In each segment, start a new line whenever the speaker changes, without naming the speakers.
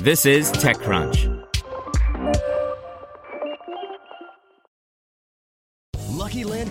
This is TechCrunch.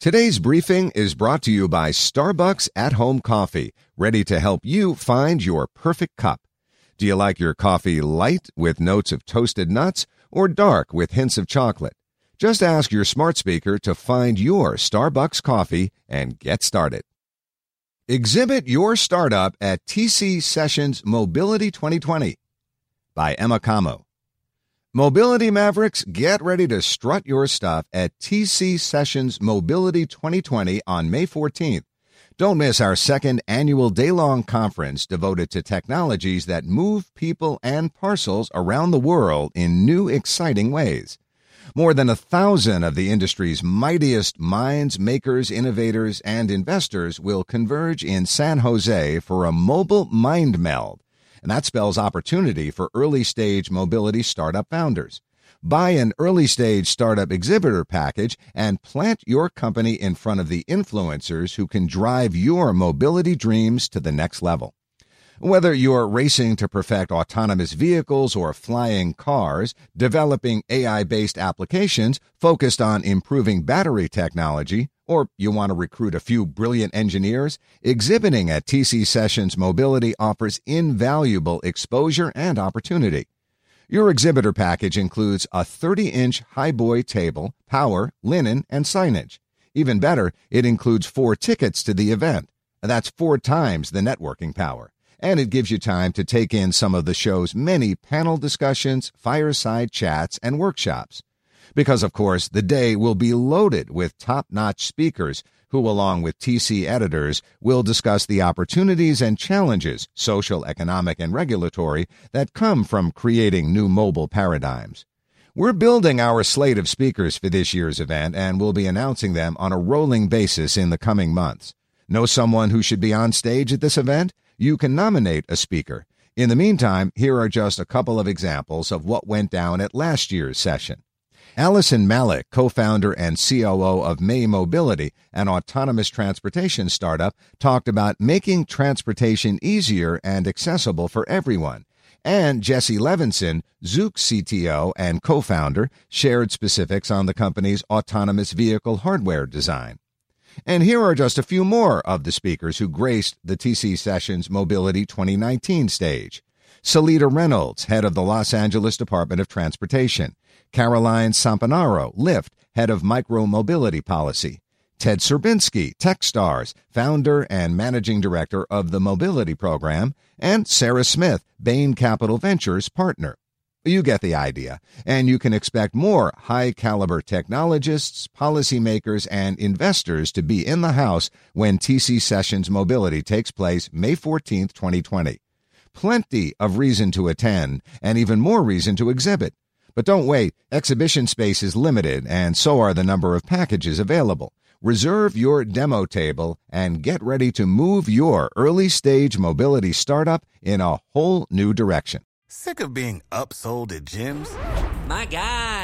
Today's briefing is brought to you by Starbucks at Home Coffee, ready to help you find your perfect cup. Do you like your coffee light with notes of toasted nuts or dark with hints of chocolate? Just ask your smart speaker to find your Starbucks coffee and get started. Exhibit your startup at TC Sessions Mobility 2020 by Emma Comeau. Mobility Mavericks, get ready to strut your stuff at TC Sessions Mobility 2020 on May 14th. Don't miss our second annual day long conference devoted to technologies that move people and parcels around the world in new, exciting ways. More than a thousand of the industry's mightiest minds, makers, innovators, and investors will converge in San Jose for a mobile mind meld. And that spells opportunity for early stage mobility startup founders. Buy an early stage startup exhibitor package and plant your company in front of the influencers who can drive your mobility dreams to the next level. Whether you're racing to perfect autonomous vehicles or flying cars, developing AI based applications focused on improving battery technology, or you want to recruit a few brilliant engineers, exhibiting at TC Sessions Mobility offers invaluable exposure and opportunity. Your exhibitor package includes a 30 inch highboy table, power, linen, and signage. Even better, it includes four tickets to the event. That's four times the networking power. And it gives you time to take in some of the show's many panel discussions, fireside chats, and workshops. Because, of course, the day will be loaded with top notch speakers who, along with TC editors, will discuss the opportunities and challenges, social, economic, and regulatory, that come from creating new mobile paradigms. We're building our slate of speakers for this year's event and will be announcing them on a rolling basis in the coming months. Know someone who should be on stage at this event? You can nominate a speaker. In the meantime, here are just a couple of examples of what went down at last year's session. Alisyn Malek, co-founder and COO of May Mobility, an autonomous transportation startup, talked about making transportation easier and accessible for everyone. And Jesse Levinson, Zoox CTO and co-founder, shared specifics on the company's autonomous vehicle hardware design. And here are just a few more of the speakers who graced the TC Sessions Mobility 2019 stage. Seleta Reynolds, head of the Los Angeles Department of Transportation. Caroline Samponaro, Lyft, head of micromobility policy. Ted Serbinski, Techstars, founder and managing director of the Mobility Program. And Sarah Smith, Bain Capital Ventures partner. You get the idea. And you can expect more high caliber technologists, policymakers, and investors to be in the house when TC Sessions Mobility takes place May 14th, 2020. Plenty of reason to attend and even more reason to exhibit. But don't wait. Exhibition space is limited and so are the number of packages available. Reserve your demo table and get ready to move your early stage mobility startup in a whole new direction.
Sick of being upsold at gyms?
My guy,